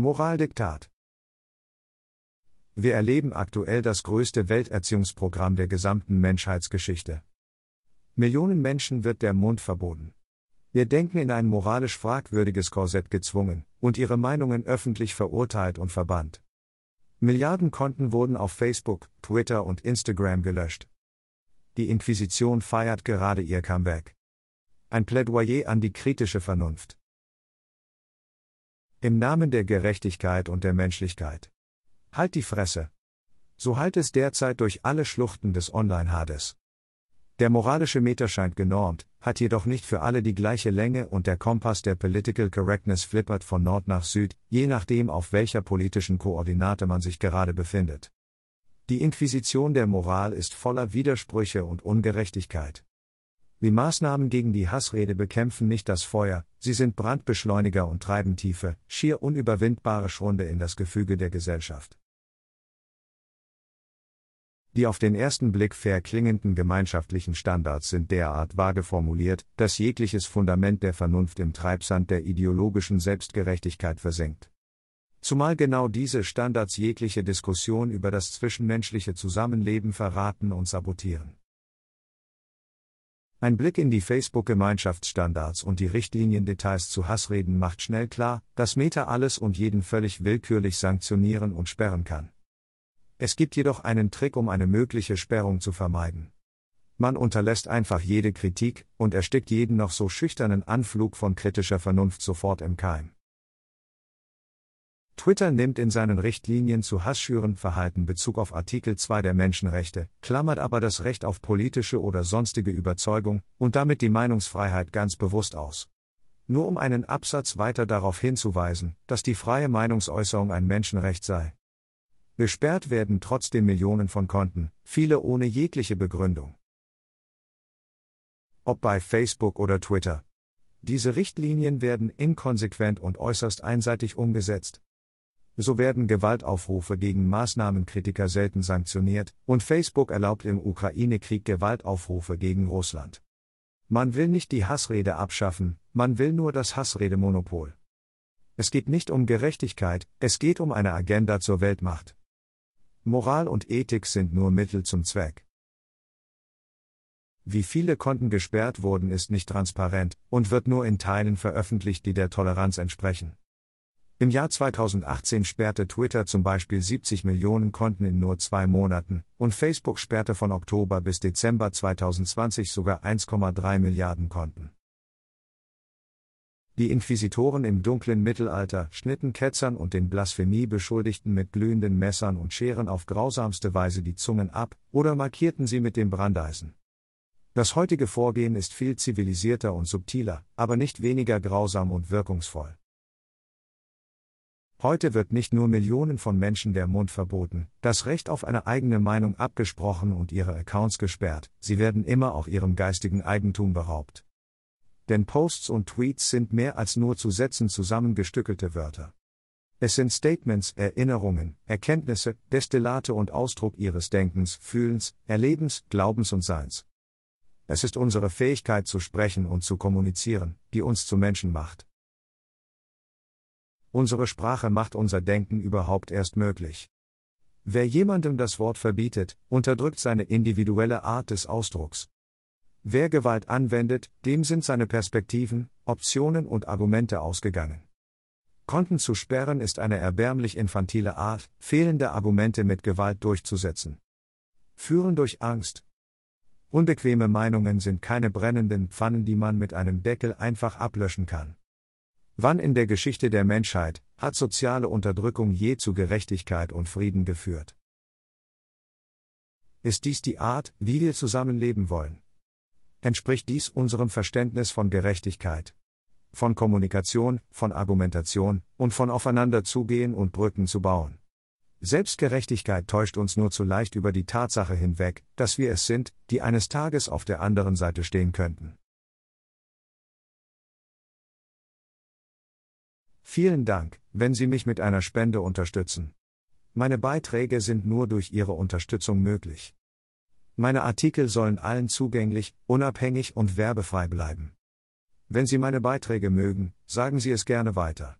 Moraldiktat. Wir erleben aktuell das größte Welterziehungsprogramm der gesamten Menschheitsgeschichte. Millionen Menschen wird der Mund verboten. Wir denken in ein moralisch fragwürdiges Korsett gezwungen und ihre Meinungen öffentlich verurteilt und verbannt. Milliarden Konten wurden auf Facebook, Twitter und Instagram gelöscht. Die Inquisition feiert gerade ihr Comeback. Ein Plädoyer an die kritische Vernunft. Im Namen der Gerechtigkeit und der Menschlichkeit. Halt die Fresse. So halt es derzeit durch alle Schluchten des Online-Hades. Der moralische Meter scheint genormt, hat jedoch nicht für alle die gleiche Länge und der Kompass der Political Correctness flippert von Nord nach Süd, je nachdem auf welcher politischen Koordinate man sich gerade befindet. Die Inquisition der Moral ist voller Widersprüche und Ungerechtigkeit. Wie Maßnahmen gegen die Hassrede bekämpfen nicht das Feuer, sie sind Brandbeschleuniger und treiben tiefe, schier unüberwindbare Schrunde in das Gefüge der Gesellschaft. Die auf den ersten Blick fair klingenden gemeinschaftlichen Standards sind derart vage formuliert, dass jegliches Fundament der Vernunft im Treibsand der ideologischen Selbstgerechtigkeit versenkt. Zumal genau diese Standards jegliche Diskussion über das zwischenmenschliche Zusammenleben verraten und sabotieren. Ein Blick in die Facebook-Gemeinschaftsstandards und die Richtliniendetails zu Hassreden macht schnell klar, dass Meta alles und jeden völlig willkürlich sanktionieren und sperren kann. Es gibt jedoch einen Trick, um eine mögliche Sperrung zu vermeiden. Man unterlässt einfach jede Kritik und erstickt jeden noch so schüchternen Anflug von kritischer Vernunft sofort im Keim. Twitter nimmt in seinen Richtlinien zu hassschürend Verhalten Bezug auf Artikel 2 der Menschenrechte, klammert aber das Recht auf politische oder sonstige Überzeugung und damit die Meinungsfreiheit ganz bewusst aus. Nur um einen Absatz weiter darauf hinzuweisen, dass die freie Meinungsäußerung ein Menschenrecht sei. Gesperrt werden trotzdem Millionen von Konten, viele ohne jegliche Begründung. Ob bei Facebook oder Twitter. Diese Richtlinien werden inkonsequent und äußerst einseitig umgesetzt. So werden Gewaltaufrufe gegen Maßnahmenkritiker selten sanktioniert, und Facebook erlaubt im Ukraine-Krieg Gewaltaufrufe gegen Russland. Man will nicht die Hassrede abschaffen, man will nur das Hassredemonopol. Es geht nicht um Gerechtigkeit, es geht um eine Agenda zur Weltmacht. Moral und Ethik sind nur Mittel zum Zweck. Wie viele Konten gesperrt wurden, ist nicht transparent und wird nur in Teilen veröffentlicht, die der Toleranz entsprechen. Im Jahr 2018 sperrte Twitter zum Beispiel 70 Millionen Konten in nur zwei Monaten, und Facebook sperrte von Oktober bis Dezember 2020 sogar 1,3 Milliarden Konten. Die Inquisitoren im dunklen Mittelalter schnitten Ketzern und den Blasphemiebeschuldigten mit glühenden Messern und Scheren auf grausamste Weise die Zungen ab oder markierten sie mit dem Brandeisen. Das heutige Vorgehen ist viel zivilisierter und subtiler, aber nicht weniger grausam und wirkungsvoll. Heute wird nicht nur Millionen von Menschen der Mund verboten, das Recht auf eine eigene Meinung abgesprochen und ihre Accounts gesperrt, sie werden immer auch ihrem geistigen Eigentum beraubt. Denn Posts und Tweets sind mehr als nur zu Sätzen zusammengestückelte Wörter. Es sind Statements, Erinnerungen, Erkenntnisse, Destillate und Ausdruck ihres Denkens, Fühlens, Erlebens, Glaubens und Seins. Es ist unsere Fähigkeit zu sprechen und zu kommunizieren, die uns zu Menschen macht. Unsere Sprache macht unser Denken überhaupt erst möglich. Wer jemandem das Wort verbietet, unterdrückt seine individuelle Art des Ausdrucks. Wer Gewalt anwendet, dem sind seine Perspektiven, Optionen und Argumente ausgegangen. Konten zu sperren ist eine erbärmlich infantile Art, fehlende Argumente mit Gewalt durchzusetzen. Führen durch Angst. Unbequeme Meinungen sind keine brennenden Pfannen, die man mit einem Deckel einfach ablöschen kann. Wann in der Geschichte der Menschheit hat soziale Unterdrückung je zu Gerechtigkeit und Frieden geführt? Ist dies die Art, wie wir zusammenleben wollen? Entspricht dies unserem Verständnis von Gerechtigkeit? Von Kommunikation, von Argumentation und von aufeinander zugehen und Brücken zu bauen? Selbstgerechtigkeit täuscht uns nur zu leicht über die Tatsache hinweg, dass wir es sind, die eines Tages auf der anderen Seite stehen könnten. Vielen Dank, wenn Sie mich mit einer Spende unterstützen. Meine Beiträge sind nur durch Ihre Unterstützung möglich. Meine Artikel sollen allen zugänglich, unabhängig und werbefrei bleiben. Wenn Sie meine Beiträge mögen, sagen Sie es gerne weiter.